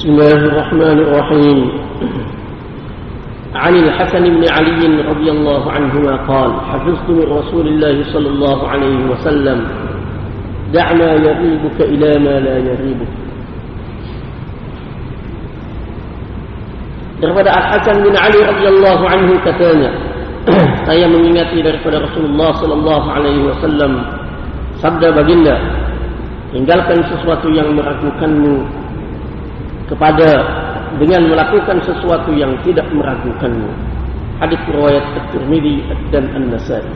بسم الله الرحمن الرحيم عن الحسن بن علي رضي الله عنهما قال حفظت من رسول الله صلى الله عليه وسلم دع ما يغيبك إلى ما لا يغيبك daripada Al-Hasan bin Ali radhiyallahu anhu katanya saya mengingati daripada Rasulullah sallallahu alaihi wasallam sabda baginda tinggalkan sesuatu yang meragukanmu kepada dengan melakukan sesuatu yang tidak meragukanmu hadis riwayat At-Tirmidzi dan An-Nasa'i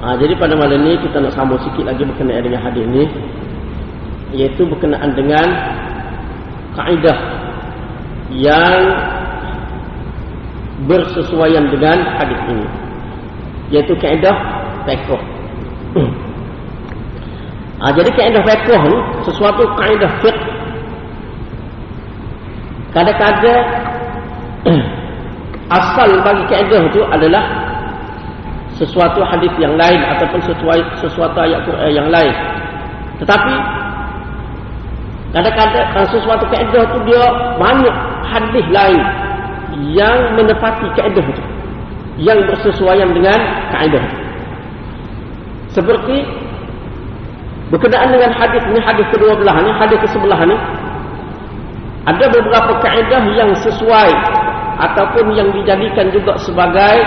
ha, jadi pada malam ini kita nak sambung sikit lagi berkenaan dengan hadis ini yaitu berkenaan dengan kaedah yang bersesuaian dengan hadis ini yaitu kaedah fiqh. ha, jadi kaedah fiqh ni sesuatu kaedah fiqh kadang-kadang asal bagi kaedah itu adalah sesuatu hadis yang lain ataupun sesuatu, sesuatu ayat Quran yang lain tetapi Kadang-kadang sesuatu kaedah tu dia banyak hadis lain yang menepati kaedah itu. Yang bersesuaian dengan kaedah itu. Seperti berkenaan dengan hadis ini, hadis kedua belah ini, hadis ke sebelah ini. Ada beberapa kaedah yang sesuai ataupun yang dijadikan juga sebagai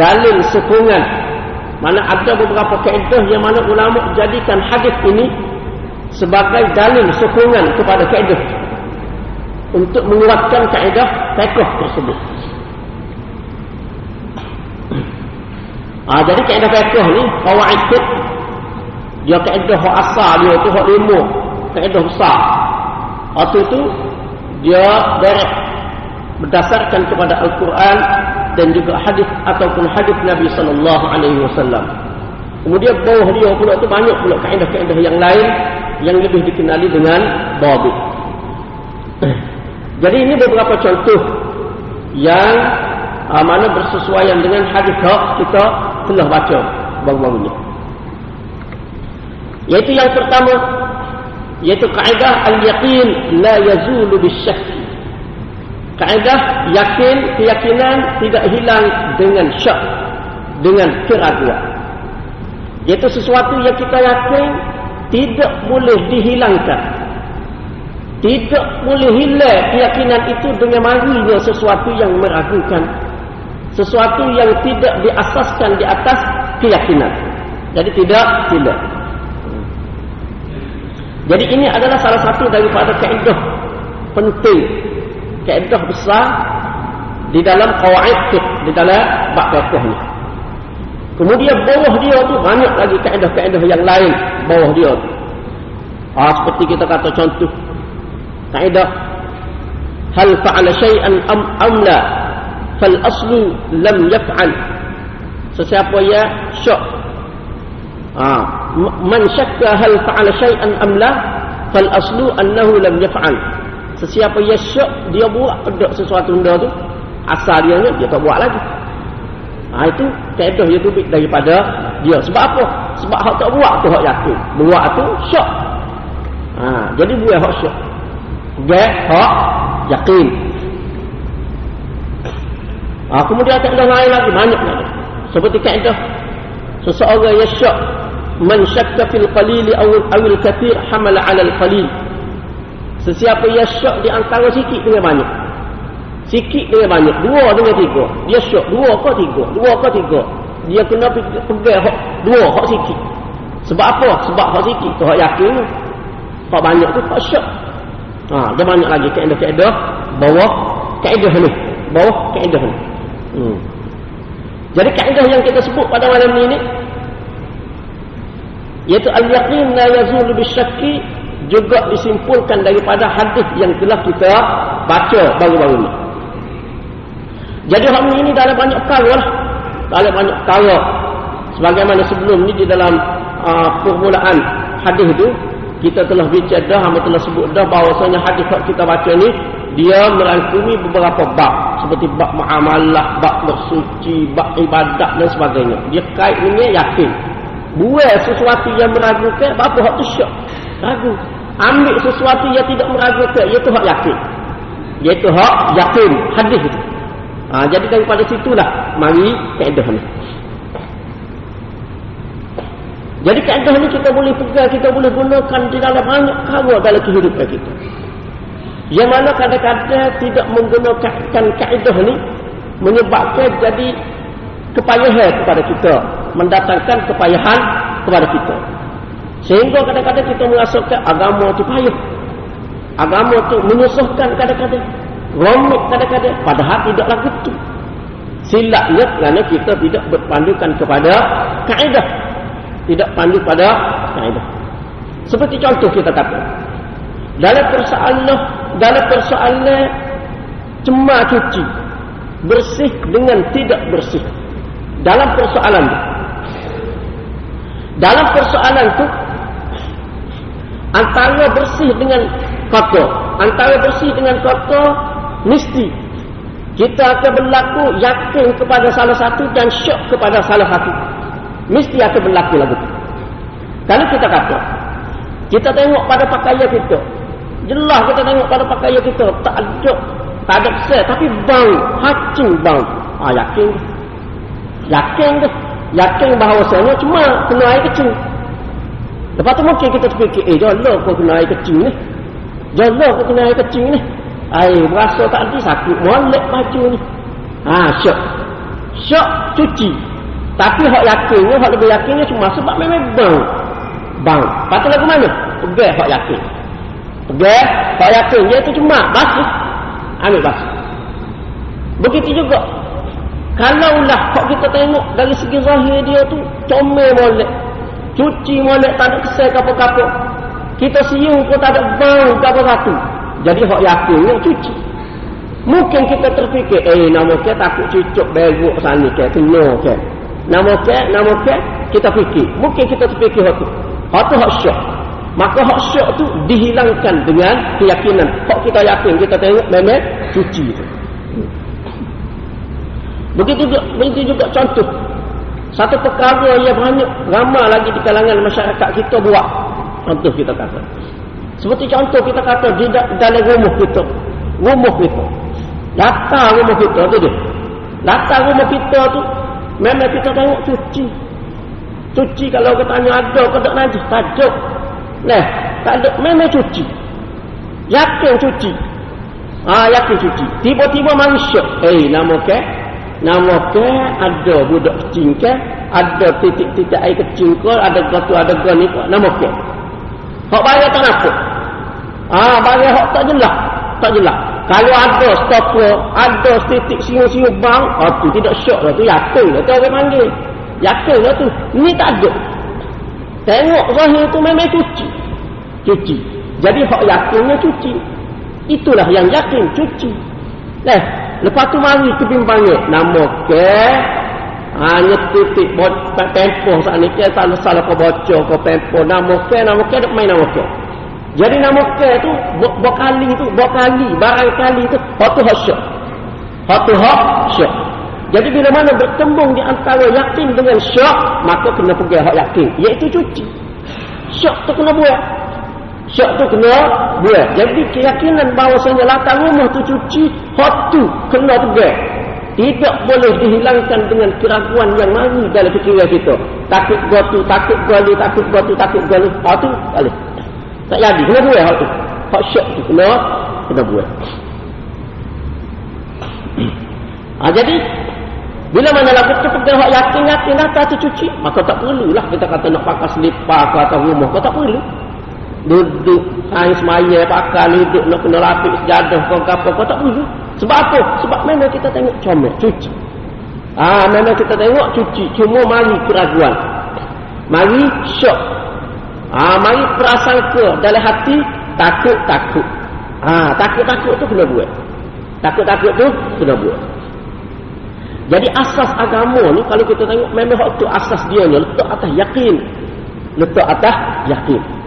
dalil sokongan. Mana ada beberapa kaedah yang mana ulama jadikan hadis ini sebagai dalil sokongan kepada kaedah untuk menguatkan kaedah fiqh tersebut. Ah jadi kaedah fiqh ni fiqh dia kaedah hak asal dia tu hak lima kaedah besar. Atau itu dia direct berdasarkan kepada Al-Quran dan juga hadis ataupun hadis Nabi sallallahu alaihi wasallam. Kemudian bawah dia pula tu banyak pula kaedah-kaedah yang lain yang lebih dikenali dengan Babi. Jadi ini beberapa contoh yang uh, mana bersesuaian dengan hadis kita telah baca baru-baru ini. Yaitu yang pertama yaitu kaedah al-yaqin la yazulu bisyak. Kaedah yakin, keyakinan tidak hilang dengan syak, dengan keraguan. Yaitu sesuatu yang kita yakin tidak boleh dihilangkan tidak boleh hilang keyakinan itu dengan marinya sesuatu yang meragukan sesuatu yang tidak diasaskan di atas keyakinan jadi tidak tidak jadi ini adalah salah satu daripada kaedah penting kaedah besar di dalam kawaid di dalam bab fiqh ni Kemudian bawah dia tu banyak lagi kaedah-kaedah yang lain bawah dia tu. Ah seperti kita kata contoh kaedah hal fa'ala syai'an am amla fal aslu lam yaf'al. Sesiapa ya syak ah man syakka hal fa'ala syai'an am la fal aslu annahu lam yaf'al. Sesiapa ya syak dia buat ada sesuatu benda tu asal dia ni dia tak buat lagi. Ha, itu kaedah yang tubik daripada dia. Sebab apa? Sebab hak tak buat tu hak yakin. Buat tu syok. Ha, jadi buat hak syok. Buat hak yakin. Ha, kemudian kaedah lain lagi. Banyak lagi. Seperti kaedah. Seseorang yang syok. Man syakka fil qalili awil, awil kathir hamala alal qalil. Sesiapa yang syok di antara sikit dengan banyak. Sikit dengan banyak. Dua dengan tiga. Dia syok. Dua ke tiga. Dua ke tiga. Dia kena pegang hak dua hak sikit. Sebab apa? Sebab hak sikit tu hak yakin. Hak banyak tu hak syok. Ha, dia banyak lagi kaedah-kaedah bawah kaedah ni. Bawah kaedah ni. Hmm. Jadi kaedah yang kita sebut pada malam ni ni iaitu al-yaqin la yazulu bisyakki juga disimpulkan daripada hadis yang telah kita baca baru-baru ni. Jadi hal ini dalam banyak perkara lah. Dalam banyak perkara. Sebagaimana sebelum ni di dalam uh, permulaan hadis itu kita telah bincang dah, kami telah sebut dah bahawasanya hadis yang kita baca ni dia merangkumi beberapa bab seperti bab muamalah, bab bersuci, bab ibadat dan sebagainya. Dia kait dengan yakin. Buat sesuatu yang meragukan, apa hak tu syak? Ragu. Ambil sesuatu yang tidak meragukan, iaitu hak yakin. Iaitu hak yakin, hadis itu. Ha, jadi daripada situlah, mari kaedah ni. Jadi kaedah ni kita boleh pegang, kita boleh gunakan di dalam banyak perkara dalam kehidupan kita. Yang mana kadang-kadang tidak menggunakan kaedah ni menyebabkan jadi kepayahan kepada kita mendatangkan kepayahan kepada kita. Sehingga kadang-kadang kita merasakan agama itu payah. Agama itu menyusahkan kadang-kadang. Rumit kadang-kadang. Padahal tidaklah begitu. Silapnya kerana kita tidak berpandukan kepada kaedah. Tidak pandu pada kaedah. Seperti contoh kita kata. Dalam persoalan dalam persoalan cemar cuci bersih dengan tidak bersih. Dalam persoalan itu dalam persoalan itu antara bersih dengan kotor. Antara bersih dengan kotor mesti kita akan berlaku yakin kepada salah satu dan syok kepada salah satu. Mesti akan berlaku lagu kalau kita kata kita tengok pada pakaian kita jelas kita tengok pada pakaian kita tak ada tak ada kesel tapi bau hacing bau. Ah, yakin. Yakin tu yakin bahawasanya cuma kena air kecil. Lepas tu mungkin kita terfikir eh jala kau kena air kecil ni. Jala kau kena air kecil ni. Air berasa tak ada sakit molek baju ni. Ha syok. Syok cuci. Tapi hak yakinnya hak lebih yakinnya cuma sebab memang bang bang patut lagu mana? Pegang hak yakin. Pegang hak yakin. Dia tu cuma basuh. Ambil basuh. Begitu juga Kalaulah kok kita tengok dari segi zahir dia tu comel molek. Cuci molek tak ada kesel kapok-kapok. Kita siung pun tak ada bau kapok-kapok. Jadi hak yakin yang cuci. Mungkin kita terfikir, eh nama ke takut cucuk beruk sana ke, kena ke. Nama ke, nama ke, kita fikir. Mungkin kita terfikir hak tu. Hak tu hak syok. Maka hak syok tu dihilangkan dengan keyakinan. Hak kita yakin, kita tengok memang cuci tu. Begitu juga, begitu juga contoh. Satu perkara yang banyak ramai lagi di kalangan masyarakat kita buat. Contoh kita kata. Seperti contoh kita kata di dalam rumah kita. Rumah kita. Latar rumah kita tu dia. Latar rumah kita tu memang kita tengok cuci. Cuci kalau kita tanya ada ke tak najis? Tak. Nah, tak ada. Memang cuci. Yakin cuci. Ah, yakin cuci. Tiba-tiba manusia. Eh, nama ke? Nama ke ada budak kecil ke ada titik-titik air kecil ke ada batu ada gani ke nama ke? Hak bayar tak nampak ah bayar hak tak jelas tak jelas. Kalau ada stop ada titik siu-siu bang oh tu tidak syok lah tu yakin lah tu orang panggil. Yakin lah tu. Ni tak ada. Tengok zahir tu memang cuci. Cuci. Jadi hak yakinnya cuci. Itulah yang yakin cuci. Eh, lepas tu mari ke bimbangnya. Nama ke? Hanya titik bot tempoh saat ni ke? Salah salah kau baca kau tempoh. Nama ke nama ke dok main nama ke? Jadi nama ke tu buat kali tu buat kali barang kali tu hak tu hak syok hak tu hak syok jadi bila mana bertembung di antara yakin dengan syok maka kena pergi hak yakin. Iaitu cuci. Syok tu kena buat Syak tu kena buat. Jadi keyakinan bahawasanya latar rumah tu cuci, hot tu kena pegang. Tidak boleh dihilangkan dengan keraguan yang mari dalam fikiran kita. Takut gotu, takut gali, takut gotu, takut gali. Hot tu, boleh. Tak jadi, kena buat hot tu. Hot syak tu kena, kena buat. Ha, jadi, bila mana lah kita pegang hak yakin-yakin dah tak cuci, maka tak perlulah kita kata nak pakai selipar ke atas rumah. Kau tak perlu duduk sains maya pakai duduk nak kena lapik sejadah kau apa kau tak perlu sebab apa? Sebab memang kita tengok comel cuci. Ah memang kita tengok cuci cuma mari keraguan mari syok. Ah mari prasangka dalam hati takut takut ah takut takut tu kena buat. Takut takut tu kena buat. Jadi asas agama ni kalau kita tengok memang tu asas dia ni letak atas yakin. Letak atas yakin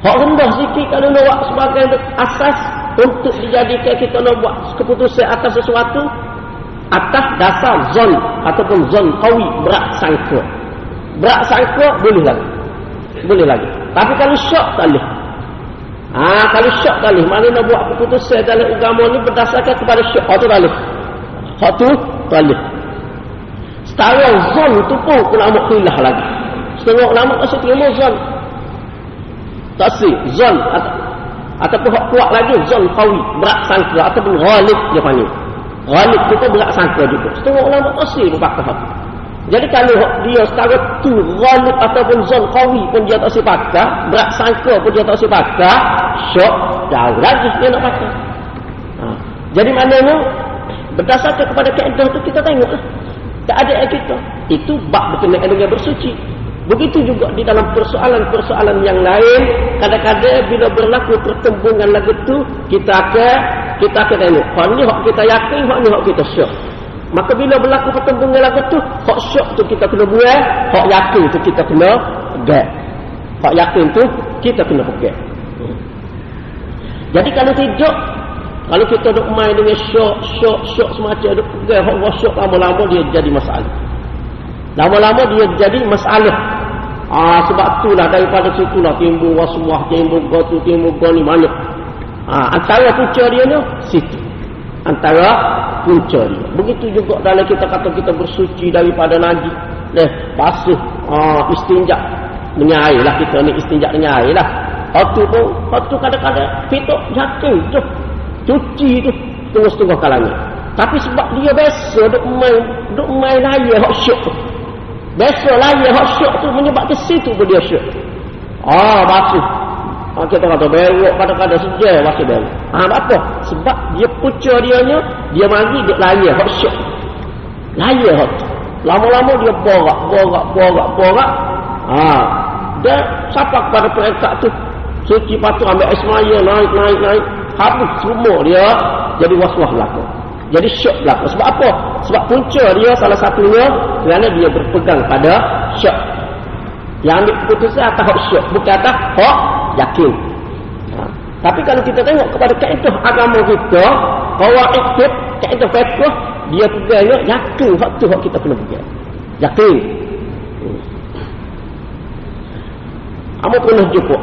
Hak rendah sikit kalau nak sebagai asas untuk dijadikan kita nak buat keputusan atas sesuatu atas dasar zon ataupun zon kawi berat sangka. Berak sangka boleh lagi. Boleh lagi. Tapi kalau syok tak boleh. Ha, kalau syok tak boleh. Mana nak buat keputusan dalam agama ni berdasarkan kepada syok. Tu tak boleh. Hak tu tak boleh. Setara zon tu pun amuk khilah lagi. Setengah ulama kasi terima zon. Tak si. Zon. Atau, ataupun hak kuat lagi. Zon kawi. Berak sangka. Ataupun ghalib dia panggil. Ghalib pun berak sangka juga. Setengah ulama tak si. Berpakat hati. Jadi kalau dia setara tu ghalib ataupun zon kawi pun dia tak pakai, berat sangka pun dia tak pakai, syok lagi dia nak pakai. Ha. Jadi maknanya berdasarkan kepada kaedah tu kita tengok lah. Tak ada yang kita. Itu bab berkenaan dengan bersuci. Begitu juga di dalam persoalan-persoalan yang lain, kadang-kadang bila berlaku pertembungan lagu tu, kita akan kita akan tengok. Hak ni hak kita yakin, hak ni hak kita syok. Maka bila berlaku pertembungan lagu tu, hak syok tu kita kena buat, hak yakin tu kita kena pegang. Hak yakin tu kita kena pegang. Jadi kalau tidak, kalau kita duk main dengan syok, syok, syok semacam duk pegang, hak syok lama-lama dia jadi masalah. Lama-lama dia jadi masalah. Ah sebab itulah daripada situlah timbul wasuah, timbul gotu, timbul goni banyak. Ah antara punca dia ni situ. Antara punca dia. Begitu juga dalam kita kata kita bersuci daripada najis. Eh, basuh ah, istinja dengan air lah kita ni istinja dengan air lah. Waktu tu, waktu kadang-kadang pitok jatuh tu. Cuci tu. Tengah-tengah kalanya. Tapi sebab dia biasa duk main, duk main raya hak syuk tu. Biasa raya hak syuk tu menyebabkan situ pun dia syuk. Ah, basuh. Ha, kita kata berok kadang-kadang sejak waktu berok. Ha, apa? Sebab dia pucuk dia nya, dia mari dia layar, hak syok. Layar hak. Lama-lama dia borak, borak, borak, borak. Ha. Dia siapa kepada peringkat tu? Suci patu ambil air semaya, naik, naik, naik. Habis semua dia jadi was-was belakang. Jadi syok belakang. Sebab apa? Sebab punca dia salah satunya kerana dia berpegang pada syok. Yang ambil keputusan atas hak syok. Bukan atas hak yakin. Ha. Tapi kalau kita tengok kepada kaedah agama kita, kawaid fit, kaedah fiqh, dia pegangnya yakin hak tu hak kita kena pegang. Yakin. Hmm. Pernah jumpa.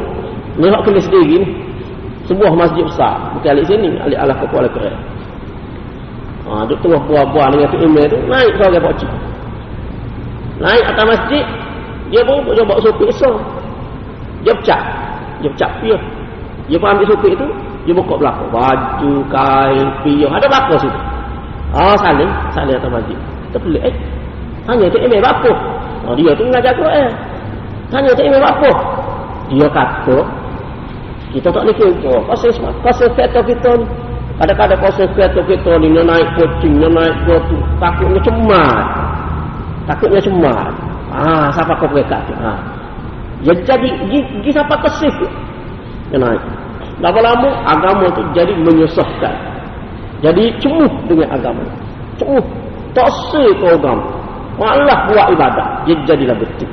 Ni hak kena sendiri ni. Sebuah masjid besar. Bukan alik sini, alik alah kepala keren. Ha, duk tengah buah-buah dengan tu email tu, naik seorang pakcik. Naik atas masjid, dia pun dia bawa sopik esok. Dia pecah. Dia pecah piyah. Dia pun ambil sopik tu, dia buka belakang. Baju, kain, piyah. Ada belakang situ. Ah, saling. Saling atas masjid. Kita pelik. Eh, tanya tu email apa? Oh, dia tu mengajar Quran. Tanya tu email apa? Dia kata, kita tak boleh kira. Pasal, pasal kata kita ni. Kadang-kadang pasal kata kita ni, naik kucing, naik tu. Takutnya cemat. Takutnya cemat. Ah, siapa kau mereka tu? Ha. Ya jadi gi siapa kesih naik. Lama-lama agama tu jadi menyusahkan. Jadi cemuh dengan agama. Cemuh. Tak sih kau agama. Malah buat ibadah. Dia jadilah betul.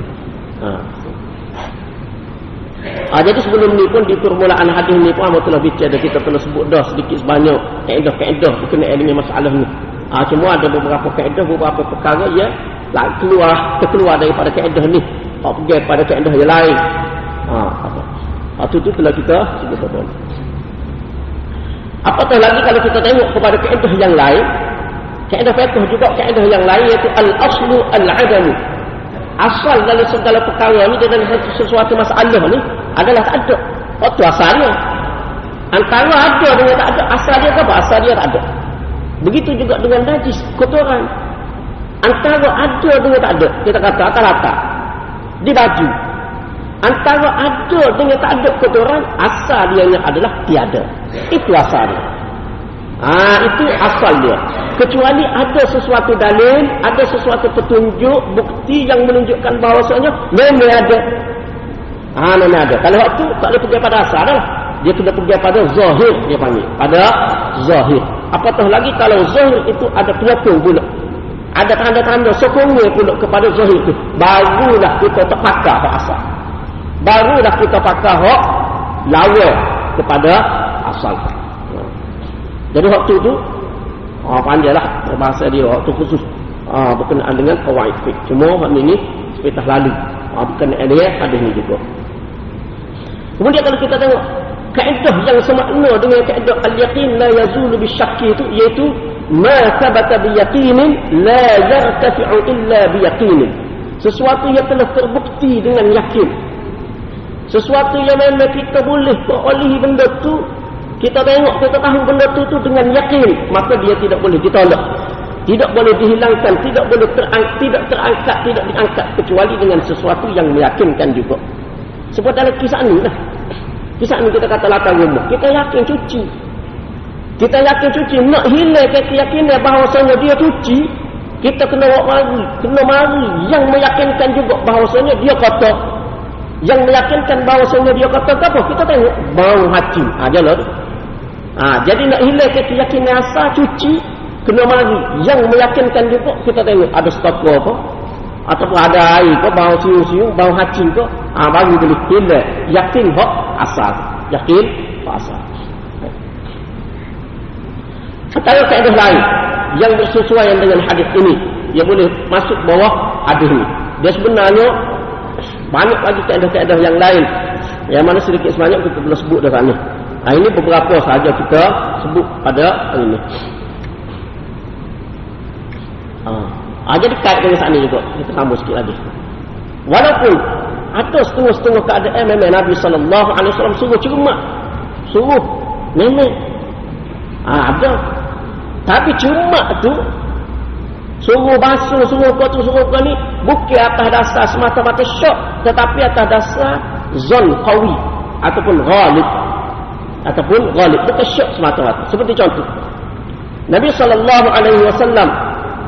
Ha. Ha, jadi sebelum ni pun di permulaan hadis ni pun Ahmad telah bicara kita telah sebut dah sedikit sebanyak. Kaedah-kaedah berkenaan dengan masalah ni. Ha, cuma ada beberapa kaedah, beberapa perkara ya lah keluar terkeluar daripada kaedah ni. Hak pergi pada kaedah yang lain. Ha apa? Ha, itu tu telah kita sebut apa apatah lagi kalau kita tengok kepada kaedah yang lain? Kaedah fiqh juga kaedah yang lain iaitu al-aslu al-adamu asal dalam segala perkara ni dalam sesuatu masalah ni adalah tak ada oh tu asalnya antara ada dengan tak ada asal dia apa asal dia tak ada begitu juga dengan najis kotoran Antara ada dengan tak ada. Kita kata rata-rata. Di baju. Antara ada dengan tak ada kotoran. Asal dia adalah tiada. Itu asal dia. Ha, itu asal dia. Kecuali ada sesuatu dalil. Ada sesuatu petunjuk. Bukti yang menunjukkan bahawasanya. Memang ada. Ha, memang ada. Kalau waktu tak boleh pergi pada asal dah. Dia kena pergi pada zahir. Dia panggil. Pada zahir. Apatah lagi kalau zahir itu ada pelopong pula ada tanda-tanda sokongnya pula kepada zahir itu barulah kita terpakai hak asal barulah kita pakai hak lawa kepada asal jadi waktu itu oh, pandailah bahasa dia waktu khusus ah, berkenaan dengan kawaid fiqh cuma hak ini sepetas lalu. Ha, bukan dia hadis ni juga. Kemudian kalau kita tengok kaedah yang semakna dengan kaedah al-yaqin la yazulu bisyakki itu iaitu ma thabata biyaqinin la yartafi'u illa biyaqinin. Sesuatu yang telah terbukti dengan yakin. Sesuatu yang mana kita boleh perolehi benda tu kita tengok, kita tahu benda tu tu dengan yakin, maka dia tidak boleh ditolak. Tidak boleh dihilangkan, tidak boleh terangkat, tidak terangkat, tidak diangkat kecuali dengan sesuatu yang meyakinkan juga. Sebab dalam kisah ni lah. Kisah ni kita kata latar rumah. Kita yakin cuci. Kita yakin cuci. Nak hilang keyakinan bahawasanya dia cuci. Kita kena buat mari. Kena mari. Yang meyakinkan juga bahawasanya dia kata. Yang meyakinkan bahawasanya dia kata apa? Kita tengok. Bau hati. Ha, dia lah. Ha, jadi nak hilang keyakinan asal cuci. Kena mari. Yang meyakinkan juga. Kita tengok. Ada stok apa? ataupun ada air ke bau siu-siu bau haci ke ha, bagi boleh hilang yakin hak asal yakin hak asal kalau kaedah lain yang bersesuaian dengan hadis ini dia boleh masuk bawah hadis ini dia sebenarnya banyak lagi kaedah-kaedah yang lain yang mana sedikit sebanyak kita boleh sebut dah sana nah, ini beberapa sahaja kita sebut pada ini ah. Ha, jadi kait dengan saat ini juga. Kita sambung sikit lagi. Walaupun ada setengah-setengah keadaan memang Nabi SAW suruh cermat. Suruh nenek. Ha, ada. Tapi cermat tu suruh basuh, suruh kau tu, suruh kau ni bukan atas dasar semata-mata syok. Tetapi atas dasar zon kawi. Ataupun ghalib. Ataupun ghalib. Bukan syok semata-mata. Seperti contoh. Nabi SAW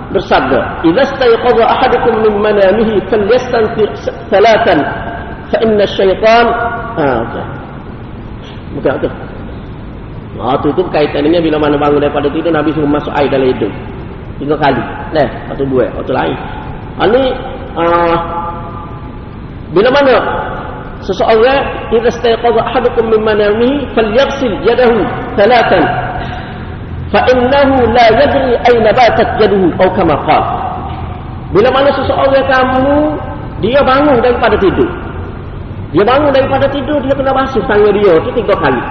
bersabda idza stayqadha ahadukum min manamihi falyastanfir thalathan fa inna syaitan okey bukan okey Ha, tu tu kaitannya bila mana bangun daripada tidur Nabi suruh masuk air dalam hidung. Tiga kali. Nah, waktu dua, waktu lain. Ha, ni uh, bila mana seseorang idza istayqadha ahadukum min manamihi falyaghsil yadahu thalathan. Fa innahu la yadri ayna batat yaduhu aw kama qala bila mana seseorang kamu dia bangun daripada tidur. Dia bangun daripada tidur dia kena basuh tangan dia tu tiga kali.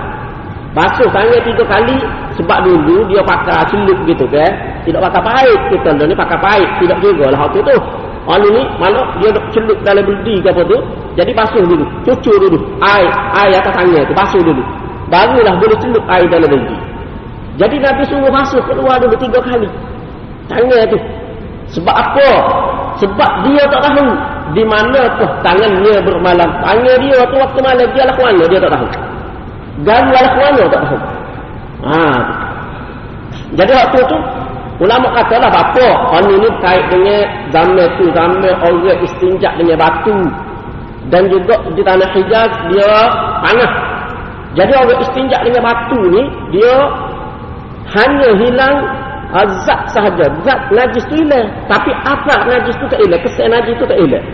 Basuh tangan tiga kali sebab dulu dia pakai celup gitu kan. Tidak pakai pahit kita ni pakai pahit tidak kira lah waktu tu. Orang ni mana dia duk celup dalam beldi ke apa tu jadi basuh dulu cucur dulu air air atas tangan tu basuh dulu barulah boleh celup air dalam beldi jadi Nabi suruh masuk keluar dulu tiga kali. Tangan tu. Sebab apa? Sebab dia tak tahu di mana tu tangannya bermalam. Tangan dia waktu waktu malam dia lah mana dia tak tahu. Dan lah mana tak tahu. Ha. Jadi waktu tu ulama katalah apa? Orang ini kait dengan zaman tu zaman orang istinjak dengan batu. Dan juga di tanah Hijaz dia panas. Jadi orang istinjak dengan batu ni dia hanya hilang uh, zat sahaja. Zat najis tu hilang. Tapi apa najis tu tak hilang? Kesan najis tu tak hilang.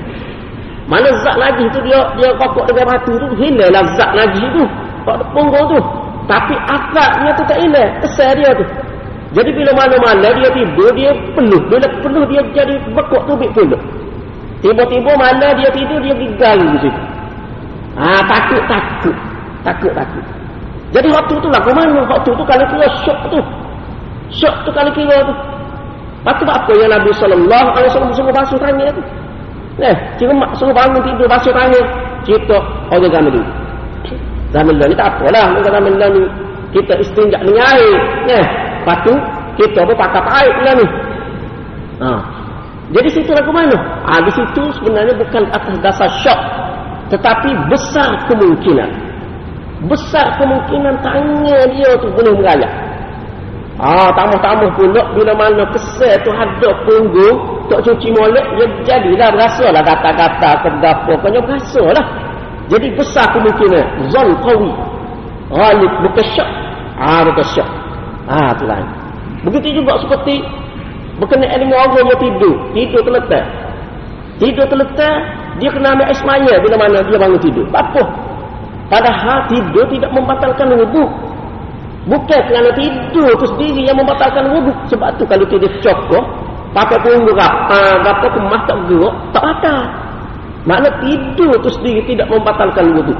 Mana zat najis tu dia dia kokok dengan batu tu hilanglah zat najis tu. Pada punggung tu. Tapi akaknya tu tak hilang. Kesan dia tu jadi bila mana-mana dia tidur dia penuh bila penuh dia jadi bekuk tubik penuh tiba-tiba mana dia tidur dia gigal di situ ah takut takut takut takut jadi waktu tu lah ke mana? Waktu tu kalau kira syok tu. Syok tu kalau kira tu. Lepas tu apa yang Nabi SAW suruh basuh tangan tu? Eh, cik mak suruh bangun tidur basuh tangan. Kita orang zaman dulu. Zaman dulu ni tak apalah. Zaman dulu ni kita istinjak dengan air. Eh, lepas tu kita pun pakai air lah ni. Ha. Jadi situ lah ke mana? Ha, di situ sebenarnya bukan atas dasar syok. Tetapi besar kemungkinan besar kemungkinan tangan dia tu boleh merayak. Ah, tambah-tambah pula bila mana kesal tu hadap punggung, tak cuci molek, dia jadilah berasa lah kata-kata ke berapa, kanya berasa lah. Jadi besar kemungkinan, zon kawi, ghalib, bukan syak. Ah, bukan syak. Ah, tu lain. Begitu juga seperti berkenaan ilmu orang yang tidur, tidur terletak. Tidur terletak, dia kena ambil air semaya bila mana dia bangun tidur. Apa? Padahal tidur tidak membatalkan wudhu. Bukan kerana tidur itu sendiri yang membatalkan wudhu. Sebab tu kalau tidur cokok, pakai punggung apa, apa kemas tak gerak, tak batal. Makna tidur itu sendiri tidak membatalkan wudhu.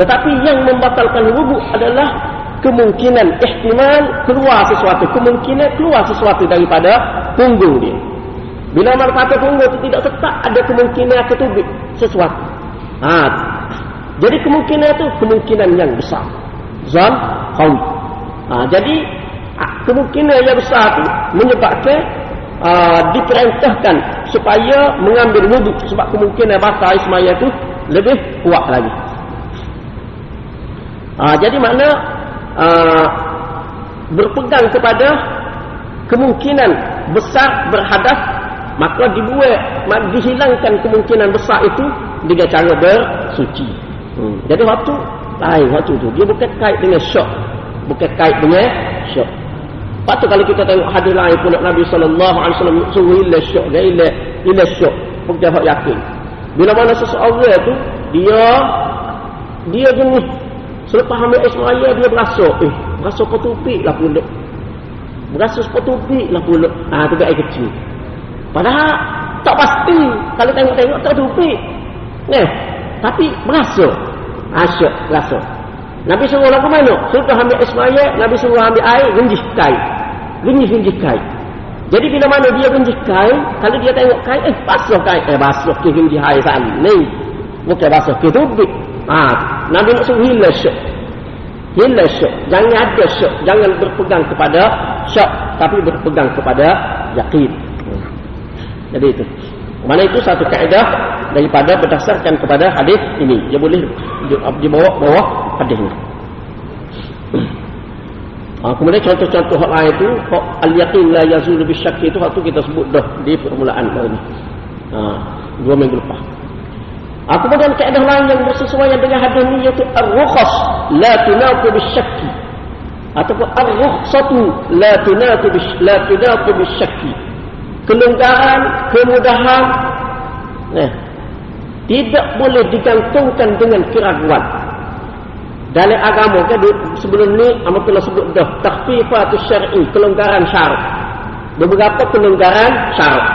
Tetapi yang membatalkan wudhu adalah kemungkinan ihtimal keluar sesuatu. Kemungkinan keluar sesuatu daripada punggung dia. Bila mana kata punggung itu tidak tetap ada kemungkinan ketubik sesuatu. Ha. Jadi kemungkinan itu kemungkinan yang besar. Zon, kaum. Ha. Jadi kemungkinan yang besar itu menyebabkan uh, diperintahkan supaya mengambil wudhu sebab kemungkinan batal semaya itu lebih kuat lagi. Uh, jadi makna uh, berpegang kepada kemungkinan besar berhadap maka dibuat dihilangkan kemungkinan besar itu dengan cara bersuci. Hmm. Jadi waktu lain waktu itu dia bukan kait dengan syok, bukan kait dengan syok. Patut kalau kita tengok hadis lain pun Nabi wasallam suruh ila syok, dia ila ila syok, pun yakin. Bila mana seseorang itu dia dia jenis selepas ambil Ismail dia berasa eh berasa petupik lah pulak berasa petupik lah pulak ah tu air kecil padahal tak pasti kalau tengok-tengok tak petupik eh tapi berasa asyik berasa Nabi suruh lagu mana? Suruh ambil Ismail, Nabi suruh ambil air, genjih kain. Genjih-genjih kain. Jadi bila mana dia genjih kain, kalau dia tengok kain, eh basuh kain. Eh basuh ke genjih air sana. Ni. Bukan basuh ke tubik. Ha. Nabi nak suruh hilang syuk. Hilang syuk. Jangan ada syuk. Jangan berpegang kepada syuk. Tapi berpegang kepada yakin. Jadi itu. Mana itu satu kaedah daripada berdasarkan kepada hadis ini. Dia boleh dibawa bawah hadis ini. Ha, kemudian contoh-contoh hak lain itu al-yaqin la yazulu bisyakki itu waktu kita sebut dah di permulaan ini. Ha, dua minggu lepas. Ha, kemudian kaedah lain yang bersesuaian dengan hadis ini iaitu ar-rukhas la tunaqu bisyakki ataupun ar-rukhsatu la tunaqu la tunaqu bisyakki kelonggaran, kemudahan eh, tidak boleh digantungkan dengan keraguan. Dalam agama kan sebelum ni amat telah sebut dah takhfifatu syar'i, kelonggaran syarat. Beberapa kelonggaran syarat.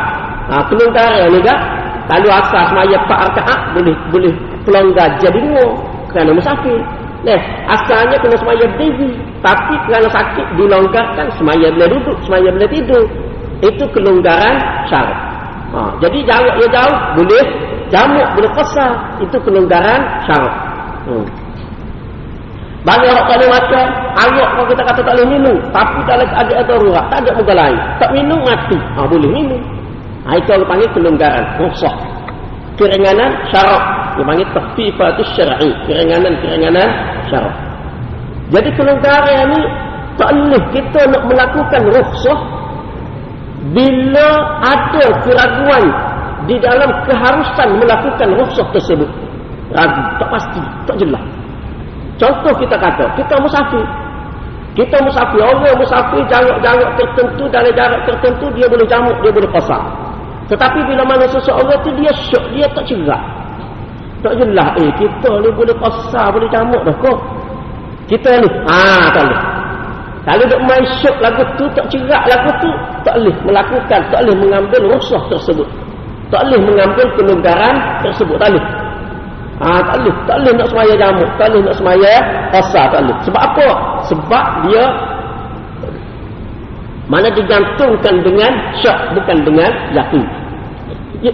Ha, kelonggaran ni dah kalau asas semaya pak rakaat boleh boleh pelonggar jadi dua kerana musafir. Nah, asalnya kena semaya berdiri, tapi kerana sakit dilonggarkan semaya boleh duduk, semaya boleh tidur itu kelonggaran syarat. Ha, jadi jarak yang jauh boleh jamuk boleh kasar itu kelonggaran syarat. Hmm. Bagi orang tak boleh makan, ayat kalau kita kata tak boleh minum, tapi kalau ada darurat, tak ada muka lain, tak minum mati. Ha, boleh minum. Itu orang panggil kelonggaran, rusak. Keringanan syarat. Dia panggil tahfifatu syar'i. Keringanan-keringanan syarat. Jadi kelonggaran ini tak boleh kita nak melakukan rukhsah bila ada keraguan di dalam keharusan melakukan rukhsah tersebut ragu tak pasti tak jelas contoh kita kata kita musafir kita musafir orang musafir jarak-jarak tertentu dari jarak tertentu dia boleh jamuk dia boleh pasang tetapi bila mana seseorang itu dia syok dia tak cerak tak jelas eh kita ni boleh pasang boleh jamuk dah kok kita ni ah tak boleh kalau duk main syuk lagu tu, tak cerak lagu tu, tak boleh melakukan, tak boleh mengambil rusuh tersebut. Tak boleh mengambil kelonggaran tersebut, tak boleh. Ha, tak boleh, tak boleh nak semaya jamuk, tak boleh nak semaya pasar, tak boleh. Sebab apa? Sebab dia mana digantungkan dengan syak, bukan dengan yakin. Dia,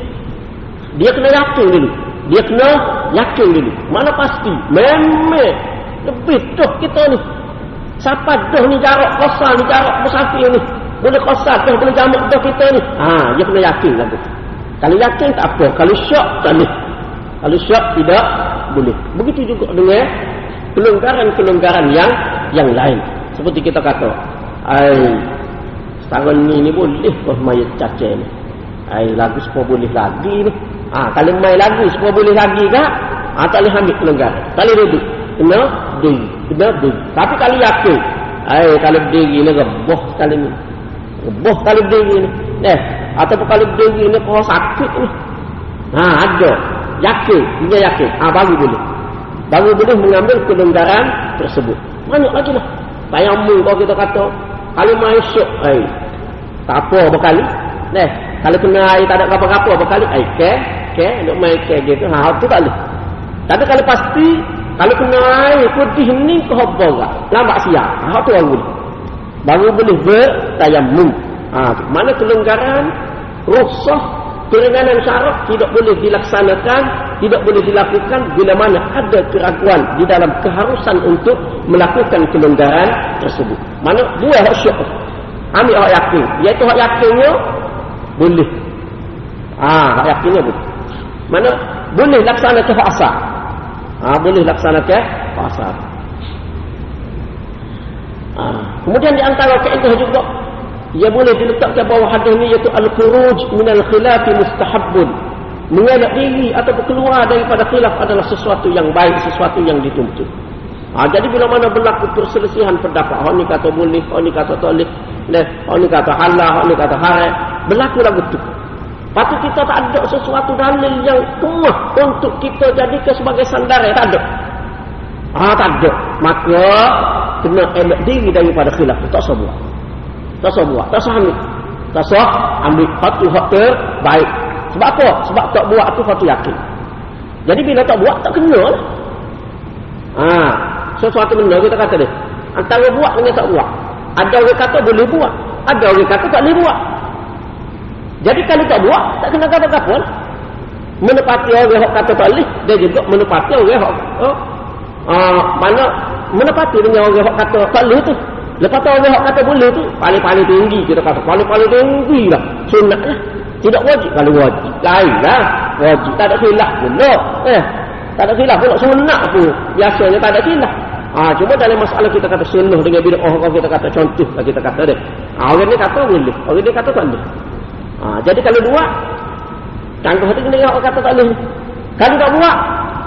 dia kena yakin dulu. Dia kena yakin dulu. Mana pasti? Memang lebih tuh kita ni Siapa dah ni jarak kosar ni jarak musafir ni. Boleh kosar dah boleh jamak dah kita ni. Ha, dia kena yakin tu. Kalau yakin tak apa. Kalau syok tak boleh. Kalau syok tidak boleh. Begitu juga dengan kelonggaran-kelonggaran yang yang lain. Seperti kita kata. Ai, setahun ni ni boleh kau main caca ni. Ai, lagu semua boleh lagi ni. Ha, kalau main lagu semua boleh lagi kak? Ha, tak boleh ambil kelonggaran. Tak boleh duduk. Kena duduk kena berdiri. Tapi kalau yakin, ay, kalau berdiri ni reboh sekali ni. Reboh kalau berdiri ni. Eh, ataupun kalau berdiri ni kau sakit ni. Ha, ada. Yakin, dia yakin. Ha, baru boleh. Baru boleh mengambil kelonggaran tersebut. Banyak lagi lah. Bayangmu kalau kita kata, kalau main syuk, ay, tak apa berkali. Eh, kalau kena air tak ada apa-apa berkali, ay, ke, ke nak main ke gitu. Ha tu tak boleh. Tapi kalau pasti kalau kena air putih ni ke gak lambat siap. Ha tu baru baru boleh bertayamum. Ha mana kelonggaran rukhsah keringanan syarat tidak boleh dilaksanakan tidak boleh dilakukan bila mana ada keraguan di dalam keharusan untuk melakukan kelonggaran tersebut. Mana dua hak syak ambil hak yakin iaitu hak yakinnya boleh Ah, ha, yakinnya boleh. Mana boleh laksanakan fasa. Ah, ha, boleh laksanakan fasa. Ah, kemudian di antara kaedah juga ia boleh diletakkan bawah hadis ni iaitu al-khuruj min al-khilaf mustahabbun. Mengelak diri atau keluar daripada khilaf adalah sesuatu yang baik, sesuatu yang dituntut. Ha, jadi bila mana berlaku perselisihan pendapat, orang ni kata boleh, orang ni kata tak boleh, orang ni kata halal, orang ni kata haram, berlaku lagu tu. Patut kita tak ada sesuatu dalil yang kemah untuk kita jadikan sebagai sandaran. Tak ada. Ah, tak ada. Maka, kena elak diri daripada khilaf. Tak usah buat. Tak usah buat. Tak usah ambil. Tak usah ambil. Hatu hak terbaik. Sebab apa? Sebab tak buat tu hatu yakin. Jadi bila tak buat, tak kena lah. Ah, sesuatu benda kita kata dia. Antara buat dengan tak buat. Ada orang kata boleh buat. Ada orang kata tak boleh buat. Jadi kalau tak buat, tak kena kata apa Menepati orang yang kata tak boleh, dia juga menepati orang yang oh, uh, mana menepati dengan orang yang kata tak boleh tu. Lepas tu orang yang kata boleh tu, paling-paling tinggi kita kata, paling-paling tinggi lah. Sunat lah. Tidak wajib. Kalau wajib, lain lah. Wajib. Tak ada silap pun. Eh, tak ada silap pun. Sunat pun. Biasanya tak ada silap. Ah, cuma dalam masalah kita kata sunnah dengan bila orang kita kata contoh lah kita kata dia. Ah, orang ni kata boleh. Orang ni kata tak boleh. Ha, jadi kalau buat, tangguh hati kena orang kata tak boleh. Kalau tak buat,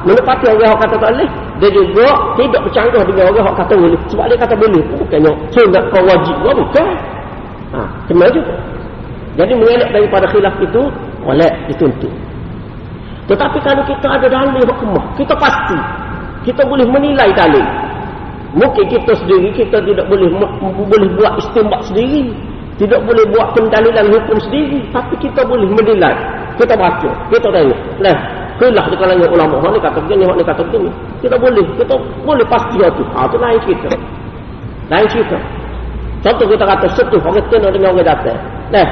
menepati orang yang kata tak boleh, dia juga tidak bercanggah dengan orang yang kata boleh. Sebab dia kata boleh, bukannya sunat kau wajib, oh, bukan. Ha, kena juga. Jadi mengelak daripada khilaf itu, oleh dituntut. Tetapi kalau kita ada dalil hukumah, kita pasti. Kita boleh menilai dalil. Mungkin kita sendiri, kita tidak boleh boleh buat istimbak sendiri. Tidak boleh buat pendalilan hukum sendiri. Tapi kita boleh menilai. Kita baca. Kita tengok. Nah, kelah di kalangan ulama. Ni kata begini, ni kata begini. Kita boleh. Kita boleh pasti itu. Ha, itu lain cerita. Lain cerita. Contoh kita kata setuh. Orang kena dengan orang datang. Nah,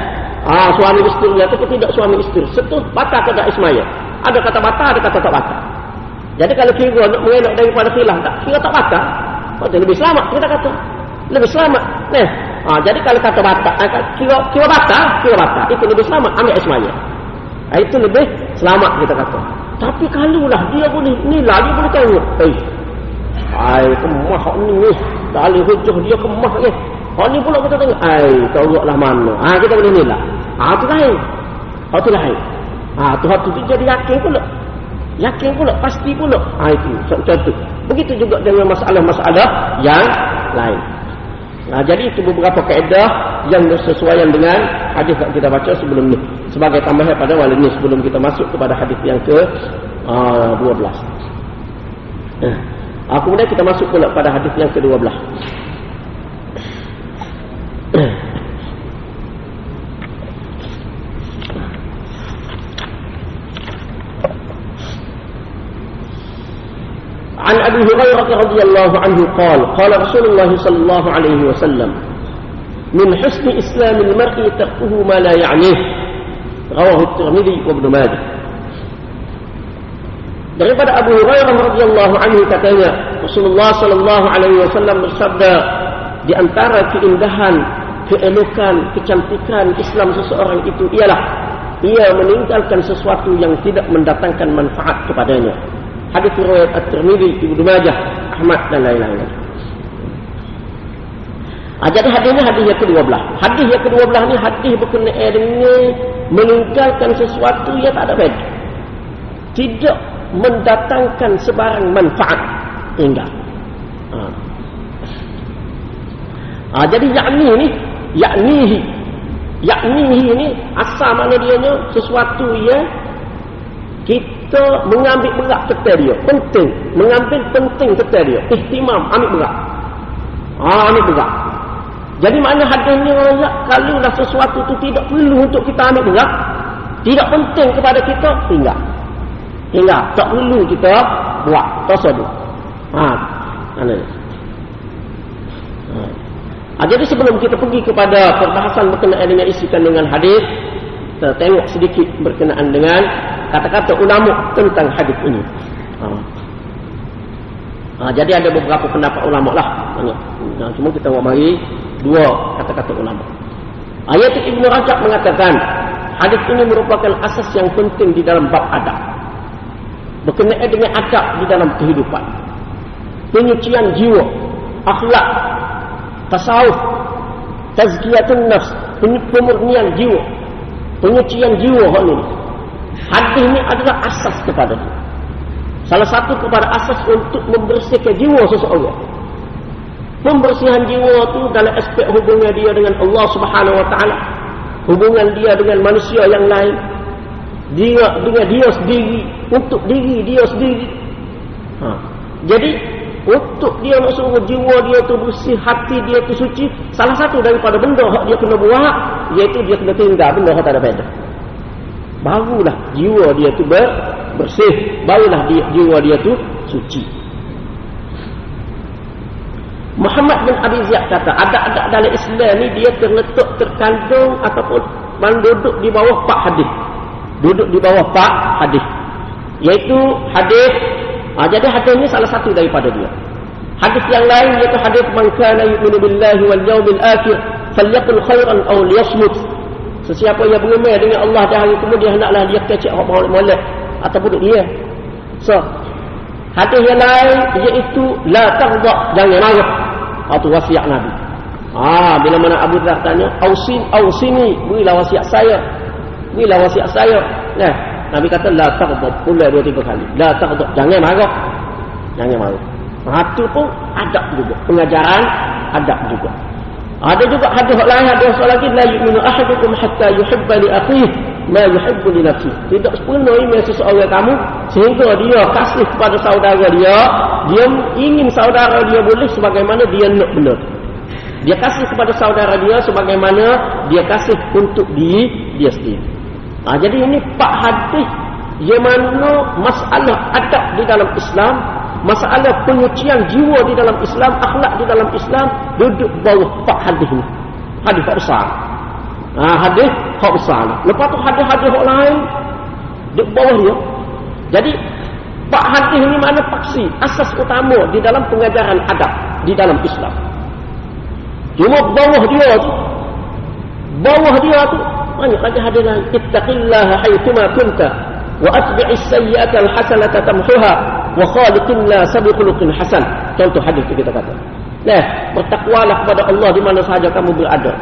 ha, suami isteri atau tidak suami isteri. Setuh. Batal ke tak Ismail. Ada kata batal, ada kata tak batal. Jadi kalau kira nak mengelak daripada khilah tak, kira tak batal. Oh, lebih selamat kita kata. Lebih selamat. Nah, Ha, jadi kalau kata batak, eh, kira, kira batak, kira batak, itu lebih selamat. Ambil Ismail. Ha, itu lebih selamat kita kata. Tapi kalau lah dia boleh nilai, dia boleh tahu. Eh, hai, kemah hak ni. Dari hujah dia kemah ni. Hak ni pula kita tengok. Hai, tahu lah mana. Ha, kita boleh nilai. Ha, itu lain. Ha, itu lain. Ha, tu hak tu jadi yakin pula. Yakin pula, pasti pula. Ha, itu. Contoh. Begitu juga dengan masalah-masalah yang lain. Nah, jadi itu beberapa kaedah yang bersesuaian dengan hadis yang kita baca sebelum ini. Sebagai tambahan pada wali ini sebelum kita masuk kepada hadis yang ke-12. Uh, nah, kemudian kita masuk pula pada hadis yang ke-12. أبي هريرة رضي الله عنه قال قال رسول الله صلى الله عليه وسلم من حسن إسلام المرء تركه ما لا يعنيه رواه الترمذي وابن ماجه daripada Abu Hurairah radhiyallahu anhu katanya Rasulullah sallallahu alaihi wasallam bersabda di antara keindahan keelokan kecantikan Islam seseorang itu ialah ia meninggalkan sesuatu yang tidak mendatangkan manfaat kepadanya hadis riwayat At-Tirmidzi, Ibnu Majah, Ahmad dan lain-lain. Ha, jadi hadisnya hadis yang kedua belah. Hadis yang kedua belah ni hadis berkenaan dengan meninggalkan sesuatu yang tak ada faedah. Tidak mendatangkan sebarang manfaat tinggal. Ha. Ha, jadi yakni ni, yaknihi. Yaknihi ni asal mana dia sesuatu yang kita mengambil berat kata dia penting mengambil penting kata dia ihtimam ambil berat ha, ambil berat jadi mana hadisnya ayat kalau lah sesuatu tu tidak perlu untuk kita ambil berat Tidak penting kepada kita, tinggal. Tinggal. Tak perlu kita buat. Tak dulu. Ha. Mana Ha, jadi sebelum kita pergi kepada perbahasan berkenaan dengan isi kandungan hadis, kita tengok sedikit berkenaan dengan kata-kata ulama tentang hadis ini. Ha. Ha, jadi ada beberapa pendapat ulama lah. Nah, cuma kita mau bagi dua kata-kata ulama. Ayat Ibnu Rajab mengatakan hadis ini merupakan asas yang penting di dalam bab adab. Berkenaan dengan adab di dalam kehidupan. Penyucian jiwa, akhlak, tasawuf, tazkiyatun nafs, pemurnian jiwa, penyucian jiwa hal ini. Hadis ini adalah asas kepada itu. Salah satu kepada asas untuk membersihkan jiwa seseorang. Pembersihan jiwa itu dalam aspek hubungan dia dengan Allah Subhanahu Wa Taala, hubungan dia dengan manusia yang lain, dia dengan dia sendiri, untuk diri dia sendiri. Ha. Jadi untuk dia nak suruh jiwa dia tu bersih, hati dia tu suci, salah satu daripada benda yang dia kena buat, iaitu dia kena tinggal benda yang tak ada faedah. Barulah jiwa dia tu ber, bersih, barulah dia, jiwa dia tu suci. Muhammad bin Abi Ziyad kata, ada-ada dalam Islam ni dia terletak terkandung ataupun duduk di bawah pak hadis. Duduk di bawah pak hadis. Iaitu hadis, ha, jadi hadis ni salah satu daripada dia. Hadis yang lain iaitu hadis man kana yu'minu billahi wal yawmil akhir falyaqul khairan aw liyasmut. Sesiapa yang beriman dengan Allah dan hari kemudian hendaklah dia kecek orang molek ataupun dia. So, hadis yang lain iaitu la taghdha jangan marah. Itu wasiat Nabi. Ah, bila mana Abu Dhar tanya, "Ausin, ausini, berilah wasiat saya." Berilah wasiat saya. Nah, Nabi kata la taghdha pula dua tiga kali. La taghdha, jangan marah. Jangan marah. Itu pun adab juga. Pengajaran adab juga. Ada juga hadis lain ada soal lagi la yu'minu ahadukum hatta yuhibba li akhihi ma yuhibbu li nafsihi. Tidak sepenuh iman seseorang kamu sehingga dia kasih kepada saudara dia, dia ingin saudara dia boleh sebagaimana dia nak benar. Dia kasih kepada saudara dia sebagaimana dia kasih untuk diri dia sendiri. Ha, jadi ini pak hadis yang mana masalah adab di dalam Islam masalah penyucian jiwa di dalam Islam, akhlak di dalam Islam duduk bawah pak hadis ni. Hadis tak besar. Ha, hadis tak besar. Lepas tu hadis-hadis orang lain duduk bawah dia. Jadi pak hadis ni mana paksi asas utama di dalam pengajaran adab di dalam Islam. Cuma bawah dia tu bawah dia tu banyak lagi hadis lain. Ittaqillaha haitsuma kunta wa atbi'is sayyi'ata al-hasanata tamhuha wa khaliqin la sabi khuluqin hasan. Contoh hadis itu kita kata. Nah bertakwalah kepada Allah di mana sahaja kamu berada.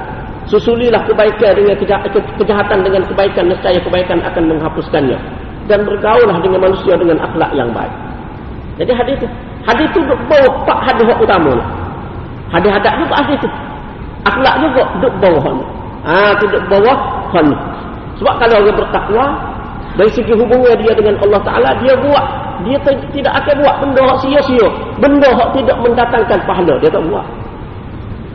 Susulilah kebaikan dengan kejahatan dengan kebaikan nescaya kebaikan akan menghapuskannya. Dan bergaullah dengan manusia dengan akhlak yang baik. Jadi hadis itu hadis itu bawa pak hadis utama hadis hadis juga hadis itu akhlak juga duduk bawah ni. Ah duduk bawah ni sebab kalau orang bertakwa dari segi hubungan dia dengan Allah Ta'ala dia buat. Dia tidak akan buat benda yang sia-sia. Benda yang tidak mendatangkan pahala dia tak buat.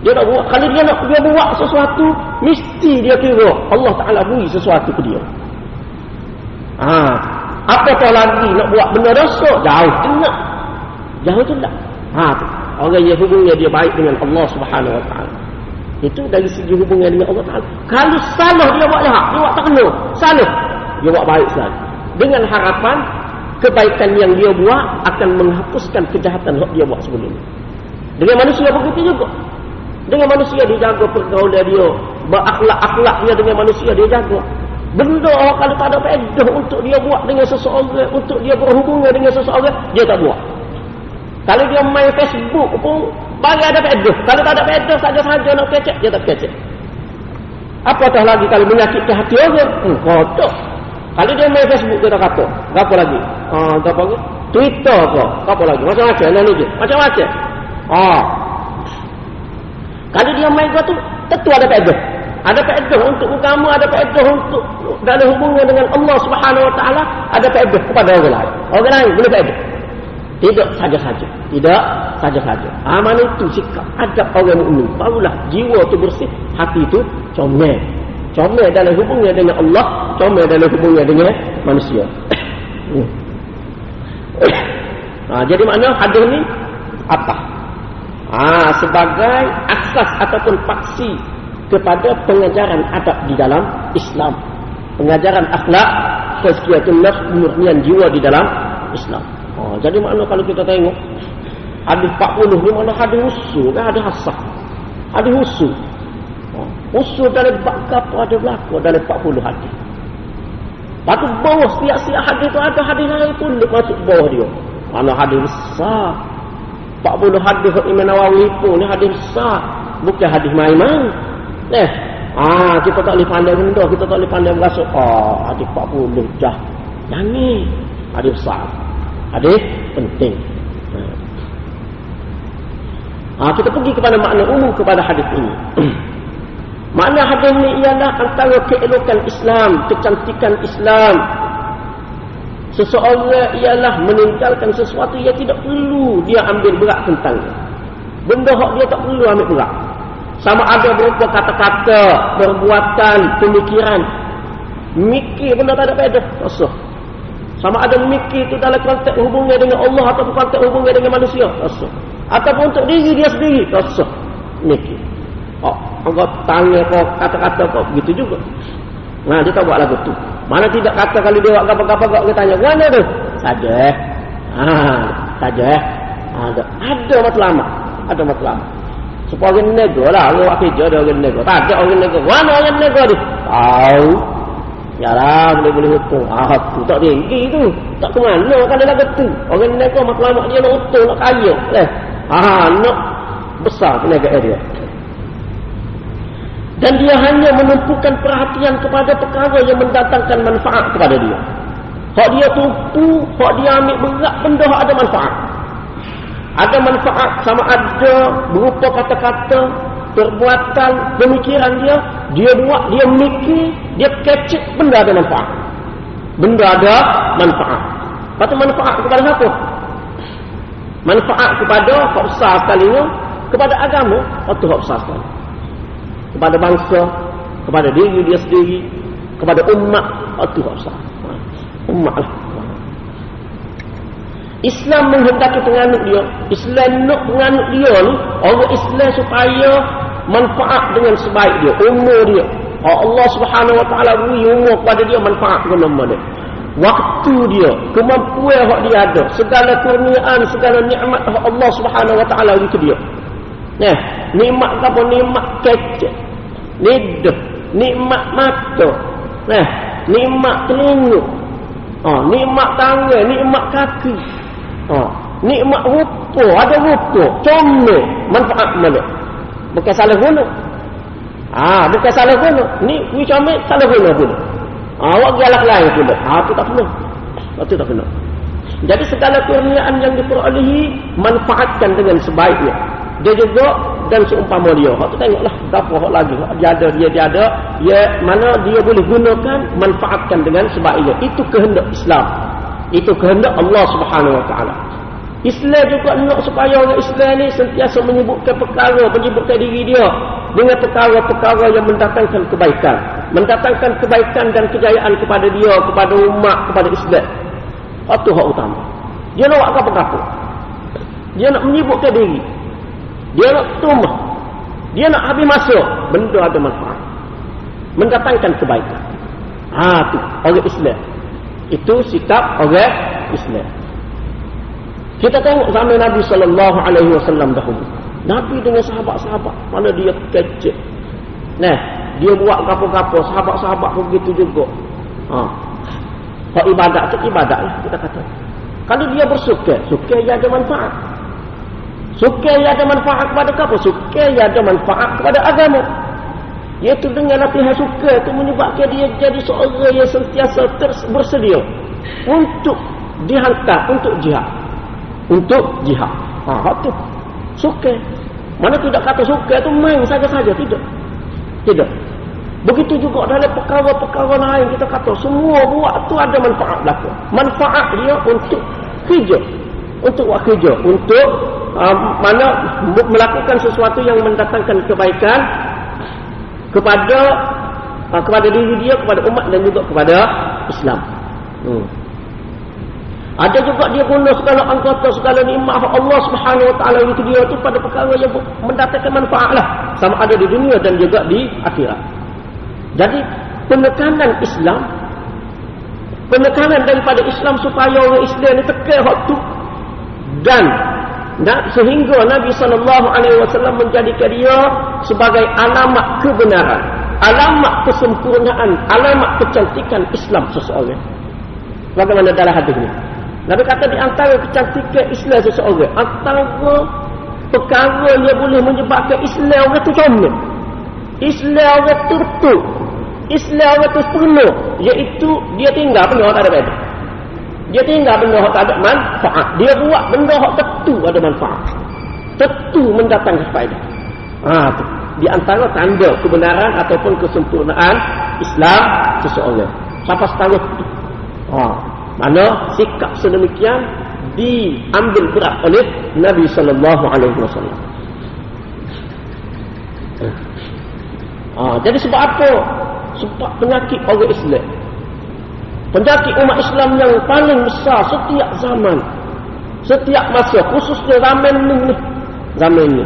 Dia tak buat. Kalau dia nak dia buat sesuatu mesti dia kira Allah Ta'ala beri sesuatu ke dia. Ha. apa tahu lagi nak buat benda dosa? Jauh tidak jauh tidak ha. orang yang hubungnya dia baik dengan Allah Subhanahu Wa Ta'ala. Itu dari segi hubungan dengan Allah Ta'ala. Kalau salah dia buat jahat. Dia buat tak kena. Salah dia buat baik selalu dengan harapan kebaikan yang dia buat akan menghapuskan kejahatan yang dia buat sebelum ini. Dengan manusia begitu juga. Dengan manusia dia jaga pergaulan dia, berakhlak-akhlaknya dengan manusia dia jaga. Benda orang kalau tak ada faedah untuk dia buat dengan seseorang, untuk dia berhubungan dengan seseorang, dia tak buat. Kalau dia main Facebook pun, bagi ada faedah. Kalau tak ada faedah, saja-saja nak kecek, dia tak kecek. Apatah lagi kalau menyakitkan hati orang? Hmm, kotor. Kalau dia main Facebook, dia tak kata. Apa lagi? Ah, uh, apa lagi? Twitter apa? Apa lagi? Macam-macam lah ni je. Macam-macam. Ah. Kalau dia main tu, tentu ada faedah. Ada faedah untuk kamu, ada faedah untuk dalam hubungan dengan Allah Subhanahu Wa Taala, ada faedah kepada orang lain. Orang lain boleh faedah. Tidak saja-saja. Tidak saja-saja. Aman itu sikap adab orang mukmin. Barulah jiwa tu bersih, hati itu comel. Comel dalam hubungnya dengan Allah, comel dalam hubungnya dengan manusia. ha, jadi makna hadis ni apa? Ha, sebagai asas ataupun paksi kepada pengajaran adab di dalam Islam. Pengajaran akhlak, tazkiyatun nafs, murnian jiwa di dalam Islam. Ha, jadi makna kalau kita tengok hadis 40 ni mana hadis usul kan ada hasah. Hadis usul. Usul dari bab kapal ada berlaku dalam 40 hadis. Lepas tu bawah setiap-setiap hadis tu ada hadis lain pun dia masuk bawah dia. Mana hadis besar. 40 hadis Imam Nawawi pun ni hadis besar. Bukan hadis main-main. Eh, ah kita tak boleh pandai benda, kita tak boleh pandai berasa. Ah, hadis 40 dah. Jangan. Hadis besar. Hadis penting. Ah, kita pergi kepada makna umum kepada hadis ini. Makna hadis ini ialah antara keelokan Islam, kecantikan Islam. Seseorang ialah meninggalkan sesuatu yang tidak perlu dia ambil berat tentangnya. Benda hak dia tak perlu ambil berat. Sama ada berupa kata-kata, perbuatan, pemikiran. Mikir benda tak ada beda. Rasa. Sama ada mikir itu dalam konteks hubungnya dengan Allah atau konteks hubungnya dengan manusia. Rasa. Ataupun untuk diri dia sendiri. Rasa. Mikir. Oh, engkau tanya kau kata-kata kau begitu juga. Nah, dia tak buat lagu tu. Mana tidak kata kalau dia buat apa-apa kau tanya, "Mana tu?" Saja. Ah, saja. Ada ada lama, Ada lama. Supaya orang nego lah, orang buat kerja ada orang nego. Tak ada orang nego. Mana orang nego tu? Tahu. Ya lah, boleh-boleh hukum. Ah, tu tak tinggi tu. Tak ke mana kan dia tu. Orang nego lama dia nak utuh, nak kaya. Eh. Ah, nak besar peniaga dia dan dia hanya menumpukan perhatian kepada perkara yang mendatangkan manfaat kepada dia. Hak dia tumpu, hak dia ambil berat benda ada manfaat. Ada manfaat sama ada berupa kata-kata, perbuatan, pemikiran dia, dia buat, dia mikir, dia kecek benda ada manfaat. Benda ada manfaat. Lepas manfaat kepada siapa? Manfaat kepada hak besar sekali kepada agama, itu hak besar sekali kepada bangsa, kepada diri dia sendiri, kepada umat, itu tak usah. Umat lah. Islam menghendaki penganut dia. Islam nak penganut dia ni, orang Islam supaya manfaat dengan sebaik dia, umur dia. Allah Subhanahu Wa Taala beri umur kepada dia manfaat dengan nama dia. Waktu dia, kemampuan yang dia ada, segala kurniaan, segala nikmat Allah Subhanahu Wa Taala beri ke dia. Nah, nikmat apa nikmat kecil lidah, nikmat mata, nah, nikmat telinga, oh, nikmat tangan, nikmat kaki, oh, nikmat rupa, ada rupa, comel, manfaat mana? Bukan salah guna. Ah, bukan salah guna. Ni ni comel salah guna pun. Ah, awak galak lain pula. Ah, tu tak kena. Itu tak kena. Jadi segala kurniaan yang diperolehi manfaatkan dengan sebaiknya. Dia juga dan seumpama dia. Hak tu tengoklah berapa hak lagi. Hak dia ada, dia dia ada. Ya, mana dia boleh gunakan, manfaatkan dengan sebaiknya. Itu kehendak Islam. Itu kehendak Allah Subhanahu Wa Taala. Islam juga nak supaya orang Islam ni sentiasa menyebutkan perkara, menyebutkan diri dia dengan perkara-perkara yang mendatangkan kebaikan. Mendatangkan kebaikan dan kejayaan kepada dia, kepada umat, kepada Islam. Itu hak utama. Dia nak buat apa-apa. Dia nak menyebutkan diri. Dia nak tumbuh. Dia nak habis masuk. Benda ada manfaat. Mendatangkan kebaikan. Ha, tu. Orang Islam. Itu sikap orang Islam. Kita tengok zaman Nabi sallallahu alaihi wasallam dahulu. Nabi dengan sahabat-sahabat, mana dia kecil. Nah, dia buat apa-apa, sahabat-sahabat pun begitu juga. Ha. Kalau ibadat tu ibadat lah kita kata. Kalau dia bersuka, suka yang ada manfaat. Suka yang ada manfaat kepada apa? Suka yang ada manfaat kepada agama. Iaitu dengan latihan suka itu menyebabkan dia jadi seorang yang sentiasa bersedia untuk dihantar untuk jihad. Untuk jihad. Ha, itu. Suka. Mana tidak kata suka itu main saja-saja. Tidak. Tidak. Begitu juga dalam perkara-perkara lain kita kata semua buat itu ada manfaat belakang. Manfaat dia untuk kerja. Untuk buat kerja. Untuk uh, mana melakukan sesuatu yang mendatangkan kebaikan kepada uh, kepada diri dia, kepada umat dan juga kepada Islam. Hmm. Ada juga dia guna segala anggota, segala nikmat Allah Subhanahu Wa Taala itu dia itu pada perkara yang mendatangkan manfaat lah. Sama ada di dunia dan juga di akhirat. Jadi penekanan Islam penekanan daripada Islam supaya orang Islam ni tekan waktu dan dan sehingga Nabi sallallahu alaihi wasallam menjadikan dia sebagai alamat kebenaran, alamat kesempurnaan, alamat kecantikan Islam seseorang. Bagaimana dalam hadis ini? Nabi kata di antara kecantikan Islam seseorang, antara perkara yang boleh menyebabkan Islam orang itu comel. Islam orang tertutup. Islam orang itu penuh. Iaitu dia tinggal penuh tak ada beda. Dia tinggal benda yang tak ada manfaat. Dia buat benda yang tentu ada manfaat. Tentu mendatangkan faedah. Ha, tu. Di antara tanda kebenaran ataupun kesempurnaan Islam seseorang. Siapa setahu itu? Ha. Mana sikap sedemikian diambil berat oleh Nabi alaihi wasallam. Ha, jadi sebab apa? Sebab penyakit orang Islam Penyakit umat Islam yang paling besar setiap zaman. Setiap masa. Khususnya zaman ni. Zaman ni.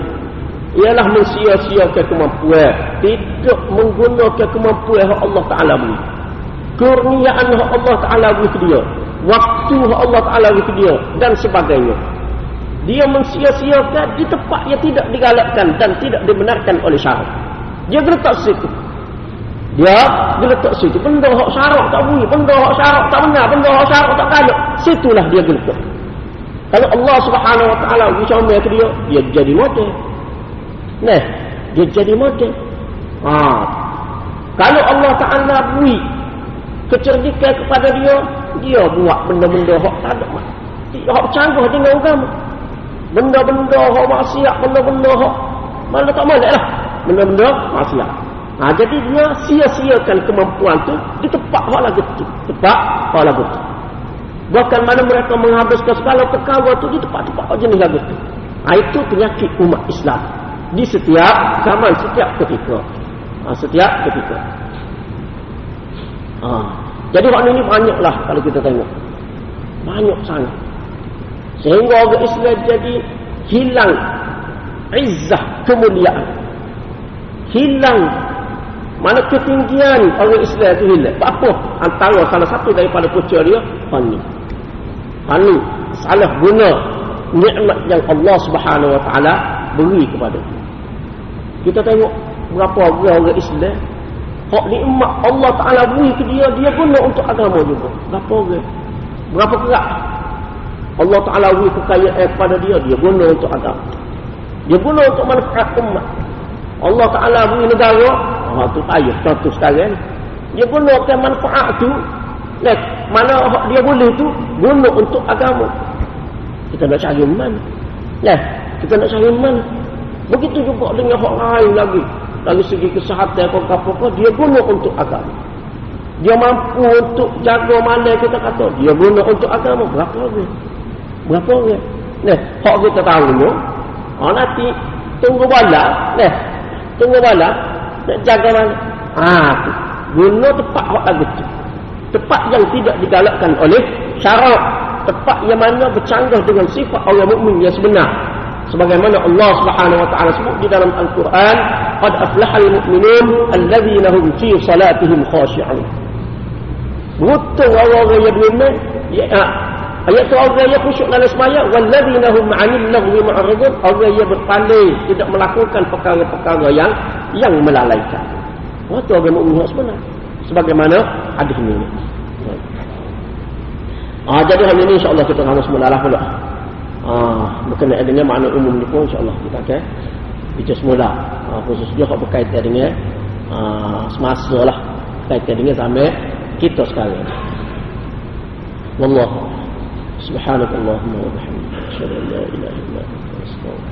Ialah mensia-siakan kemampuan. Tidak menggunakan kemampuan Allah Ta'ala beri. Kurniaan Allah Ta'ala beri ke dia. Waktu Allah Ta'ala beri ke dia. Dan sebagainya. Dia mensia-siakan di tempat yang tidak digalakkan dan tidak dibenarkan oleh syarat. Dia geletak situ. Dia dia letak situ. Benda hak syarak tak bunyi. Benda hak syarak tak benar. Benda hak syarak tak kaya. Situlah dia geletak. Kalau Allah subhanahu wa ta'ala bercomel ke dia, dia jadi model. Nah, dia jadi model. Ha. Kalau Allah ta'ala beri kecerdikan kepada dia, dia buat benda-benda hak tak ada. Hak canggah dengan agama. Benda-benda hak maksiat, benda-benda hak mana tak malak lah. Benda-benda maksiat. Ha, jadi dia sia-siakan kemampuan tu di tempat hal lagu tu. Tempat hal lagu tu. Bahkan mana mereka menghabiskan segala perkara tu di tempat-tempat jenis lagu tu. Ha, itu penyakit umat Islam. Di setiap zaman, setiap ketika. Ha, setiap ketika. Ha. Jadi orang ini banyaklah kalau kita tengok. Banyak sangat. Sehingga orang Islam jadi hilang izzah kemuliaan. Hilang mana ketinggian orang Islam itu hilang. Apa? Antara salah satu daripada punca dia, pani. Pani. Salah guna nikmat yang Allah subhanahu wa ta'ala beri kepada dia. Kita tengok berapa orang orang Islam. Hak nikmat Allah ta'ala beri ke dia, dia guna untuk agama juga. Berapa orang? Berapa kerak? Allah ta'ala beri kekayaan kepada dia, dia guna untuk agama. Dia guna untuk manfaat umat. Allah Ta'ala beri negara Ha tu payah contoh sekarang. Dia gunakan manfaat tu Nah, mana dia boleh tu guna untuk agama. Kita nak cari mana? Nah, kita nak cari mana? Begitu juga dengan hak lain lagi. Dari segi kesihatan apa apa dia guna untuk agama. Dia mampu untuk jaga mana kita kata. Dia guna untuk agama. Berapa orang? Berapa orang? Nah, hak kita tahu ni. Ha, nanti tunggu bala. Nah, tunggu bala nak jaga mana? Ha, tu. Guna tempat lagu tu. Tempat yang tidak digalakkan oleh syarat. Tempat yang mana bercanggah dengan sifat orang mukmin yang sebenar. Sebagaimana Allah Subhanahu wa taala sebut di dalam Al-Quran, "Qad aflahal mu'minun alladzina hum fi salatihim khashi'un." Beruntung orang-orang yang ya, ayat tu orang yang khusyuk dalam sembahyang, "Walladzina hum 'anil lagwi mu'ridun." Orang yang berpaling, tidak melakukan perkara-perkara yang yang melalaikan. Waktu orang mukmin sebenar. Sebagaimana hadis ini. Ah, jadi hari ini insyaAllah kita akan semula lah pula. Ah, berkenaan dengan makna umum ni pun insyaAllah kita akan bicara semula. Ah, khususnya kalau berkaitan dengan ah, semasa lah. Berkaitan dengan sampai kita sekarang. Wallahu. سبحانك اللهم وبحمدك أشهد أن لا إله إلا أنت أستغفرك